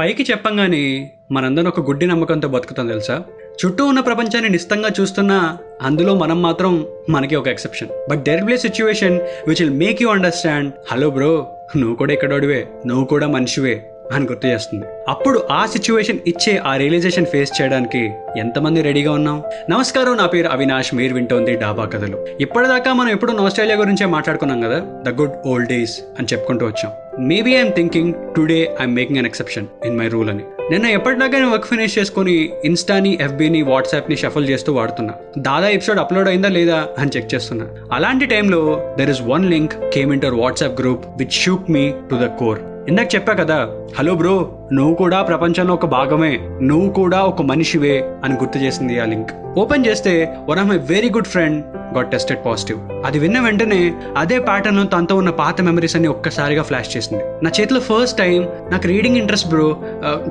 పైకి చెప్పంగానే మనందరం ఒక గుడ్డి నమ్మకంతో బతుకుతాం తెలుసా? చుట్టూ ఉన్న ప్రపంచాన్ని నిస్తంగా చూస్తున్నా అందులో మనం మాత్రం మనకి ఒక exception but there play situation which will make you understand hello bro నువ్వు కూడా ఇక్కడోడివే నువ్వు కూడా మనిషివే అని గుర్తు చేస్తుంది. అప్పుడు ఆ సిచ్యువేషన్ ఇచ్చే ఆ రియలైజేషన్ ఫేస్ చేయడానికి ఎంతమంది రెడీగా ఉన్నాం? నమస్కారం నా పేరు అవినాష్ మీరు వింటోంది డాబా కథలు. ఇప్పటిదాకా మనం ఎప్పుడు ఆస్ట్రేలియా గురించే మాట్లాడుకున్నాం కదా? ద గుడ్ ఓల్డ్ డేస్ అని చెప్పుకుంటూ వచ్చాం. Maybe I'm thinking today I'm making an exception in my rule అని. నిన్న ఎప్పటిదాకా వర్క్ ఫినిష్ చేసుకుని ఇన్స్టాని ఎఫ్బీని వాట్సాప్ని షఫల్ చేస్తూ వాడుతున్నా. దాదా ఎపిసోడ్ అప్లోడ్ అయిందా లేదా అని చెక్ చేస్తున్నా. అలాంటి టైంలో there is one link came inter WhatsApp group which shook me to the core ఇందాక చెప్పా కదా హలో బ్రో నువ్వు కూడా ప్రపంచంలో ఒక భాగమే నువ్వు కూడా ఒక మనిషివే అని గుర్తు చేసింది ఆ లింక్. ఓపెన్ చేస్తే one of my very good friend got tested positive అది విన్న వెంటనే అదే ప్యాటర్న్ తనతో ఉన్న పాత మెమరీస్ అన్ని ఒక్కసారిగా ఫ్లాష్ చేసింది. నా చేతిలో ఫస్ట్ టైం నాకు రీడింగ్ ఇంట్రెస్ట్ బ్రో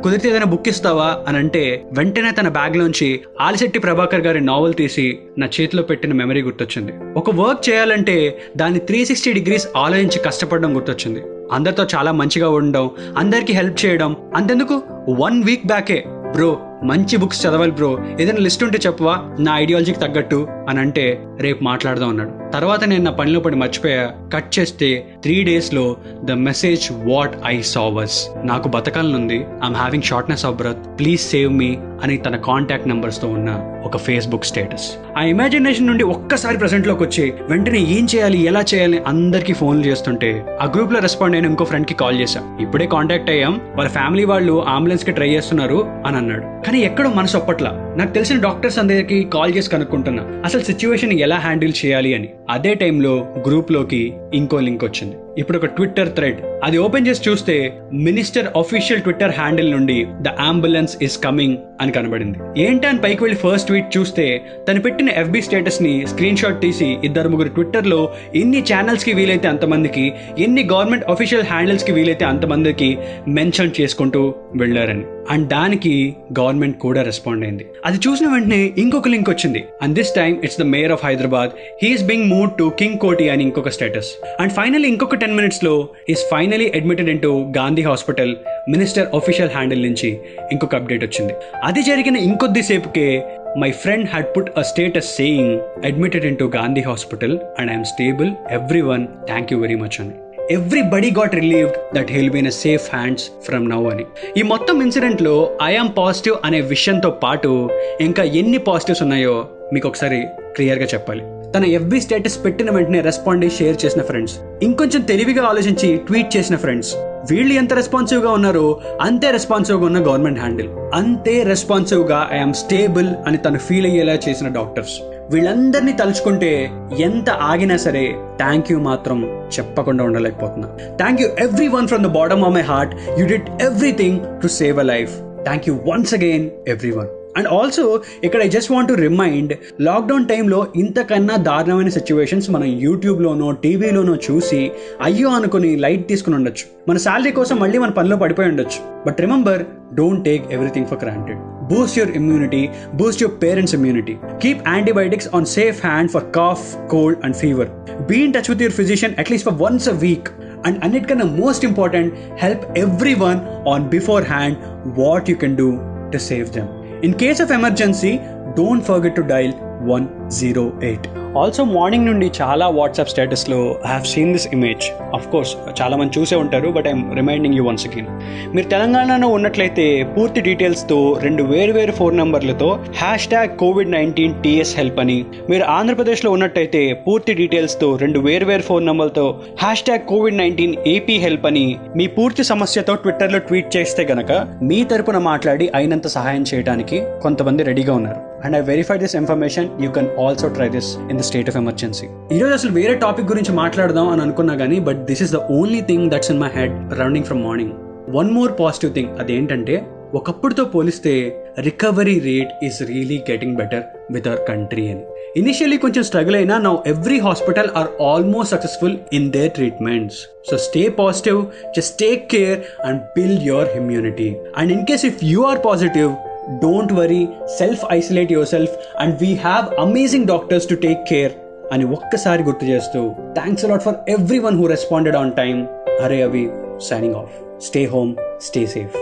కుదిరితే ఏదైనా బుక్ ఇస్తావా అని అంటే వెంటనే తన బ్యాగ్ లోంచి ఆలిశెట్టి ప్రభాకర్ గారి నావల్ తీసి నా చేతిలో పెట్టిన మెమరీ గుర్తొచ్చింది. ఒక వర్క్ చేయాలంటే దాన్ని త్రీ సిక్స్టీ డిగ్రీస్ ఆలోచించి కష్టపడడం గుర్తొచ్చింది. అందరితో చాలా మంచిగా ఉండడం అందరికీ హెల్ప్ చేయడం అంతెందుకు? వన్ వీక్ బ్యాకే బ్రో మంచి బుక్స్ చదవాలి బ్రో. ఏదైనా లిస్ట్ ఉంటే చెప్పవా? నా ఐడియాలజీకి తగ్గట్టు అని అంటే రేపు మాట్లాడదాం అన్నాడు. తర్వాత నేను నా పనిలో పడి మర్చిపోయా. కట్ చేస్తే త్రీ డేస్లో ద మెసేజ్ వాట్ ఐ సావర్స్ నాకు బతకాలనుంది. I'm having shortness of breath please save me అని తన కాంటాక్ట్ నెంబర్స్తో ఉన్న ఒక ఫేస్బుక్ స్టేటస్ ఆ ఇమాజినేషన్ నుండి ఒక్కసారి ప్రెసెంట్లోకి వచ్చి వెంటనే ఏం చేయాలి ఎలా చేయాలి అందరికీ ఫోన్లు చేస్తుంటే ఆ గ్రూప్లో రెస్పాండ్ అయిన ఇంకో ఫ్రెండ్కి కాల్ చేశాం. ఇప్పుడే కాంటాక్ట్ అయ్యాం. వాళ్ళ ఫ్యామిలీ వాళ్ళు అంబులెన్స్కి ట్రై చేస్తున్నారు అని అన్నాడు. కానీ ఎక్కడో మనసు ఒప్పట్లా నాకు తెలిసిన డాక్టర్స్ అందరికి కాల్ చేసి కనుక్కుంటున్నా. అసలు సిచ్యువేషన్ ఎలా హ్యాండిల్ చేయాలి అని. అదే టైంలో గ్రూప్లోకి ఇంకో లింక్ వచ్చింది. ఇప్పుడు ఒక ట్విట్టర్ థ్రెడ్ అది ఓపెన్ చేసి చూస్తే మినిస్టర్ అఫీషియల్ ట్విట్టర్ హ్యాండిల్ నుండి ద అంబులెన్స్ ఇస్ కమింగ్ అని కనబడింది. ఏంటి అని పైకి వెళ్ళి ఫస్ట్ ట్వీట్ చూస్తే తను పెట్టిన ఎఫ్బి స్టేటస్ని స్క్రీన్ షాట్ తీసి ఇద్దరు ముగ్గురు ట్విట్టర్లో ఎన్ని ఛానల్స్కి వీలైతే అంతమందికి ఎన్ని గవర్నమెంట్ అఫీషియల్ హ్యాండిల్స్కి వీలైతే అంతమందికి మెన్షన్ చేసుకుంటూ వెళ్ళారని. అండ్ దానికి గవర్నమెంట్ కూడా రెస్పాండ్ అయింది. అది చూసిన వెంటనే ఇంకొక లింక్ వచ్చింది. And this time it's the mayor of Hyderabad he is being move to King Koti అని ఇంకొక స్టేటస్ అండ్ ఫైనలీ ఇంకొక టెన్ మినిట్స్లో is finally admitted into Gandhi hospital minister official handle నుంచి ఇంకొక అప్డేట్ వచ్చింది అది జరిగిన ఇంకొద్దిసేపుకే my friend had put a status saying admitted into Gandhi hospital and I'm stable every one thank you very much అని everybody got relieved that he'll been safe hands from now అని ఈ మొత్తం ఇన్సిడెంట్లో I am positive అనే విషయంతో పాటు ఇంకా ఎన్ని positives ఉన్నాయో మీకు ఒకసారి క్లియర్గా చెప్పాలి. తన ఎఫ్బి స్టేటస్ పెట్టిన వెంటనే రెస్పాండ్ అయ్యి షేర్ చేసిన ఫ్రెండ్స్ ఇంకొంచెం తెలివిగా ఆలోచించి ట్వీట్ చేసిన ఫ్రెండ్స్ వీళ్ళు ఎంత రెస్పాన్సివ్గా ఉన్నారో అంతే రెస్పాన్సివ్గా ఉన్న గవర్నమెంట్ హ్యాండిల్ అంతే రెస్పాన్సివ్గా ఐఎమ్ స్టేబుల్ అని తను ఫీల్ అయ్యేలా చేసిన డాక్టర్స్ వీళ్ళందరినీ తలుచుకుంటే ఎంత ఆగినా సరే థ్యాంక్ యూ మాత్రం చెప్పకుండా ఉండలేకపోతున్నా. Thank you every one from the bottom of my heart you did everything to save a life thank you once again every one and also ఇక్కడ I just want to remind lockdown టైంలో ఇంతకన్నా దారుణమైన situations మనం యూట్యూబ్లోనో టీవీలోనో చూసి అయ్యో అనుకుని light తీసుకుని ఉండొచ్చు. మన శాలరీ కోసం మళ్ళీ మన పనిలో పడిపోయి ఉండొచ్చు. But remember don't take everything for granted boost your immunity boost your parents immunity keep antibiotics on safe hand for cough cold and fever be in touch with your physician at least for once a week and అన్నిటికన్నా most important help every one on beforehand what you can do to save them In case of emergency, don't forget to dial 108. Also morning నుండి చాలా WhatsApp స్టేటస్లో I have seen this image of course చాలా మంది చూసే ఉంటారు but I'm reminding you once again మీరు తెలంగాణలో ఉన్నట్లయితే పూర్తి డీటెయిల్స్తో రెండు వేరు వేరు phone నెంబర్లతో hashtag covid nineteen TS help అని. మీరు ఆంధ్రప్రదేశ్లో ఉన్నట్టయితే పూర్తి డీటెయిల్స్తో రెండు వేరు వేరు ఫోన్ నెంబర్తో hashtag covid nineteen AP help అని మీ పూర్తి సమస్యతో ట్విట్టర్లో ట్వీట్ చేస్తే గనక మీ తరపున మాట్లాడి అయినంత సహాయం చేయడానికి కొంతమంది రెడీగా ఉన్నారు. And I verify this information you can also try this in the state of emergency ఈరోజు అసలు వేరే టాపిక్ గురించి మాట్లాడదాం అని అనుకున్నా కానీ but this is the only thing that's in my head running from morning one more positive thing అదేంటంటే ఒకప్పుడుతో పోలిస్తే recovery rate is really getting better with our country అని. ఇనిషియలీ కొంచెం స్ట్రగుల్ అయినా now every hospital are almost successful in their treatments so stay positive just take care and build your immunity and in case if you are positive don't worry self isolate your self and we have amazing doctors to take care అని ఒక్కసారి గుర్తు చేస్తూ thanks a lot for every one who responded on time Hare అవి signing off stay home stay safe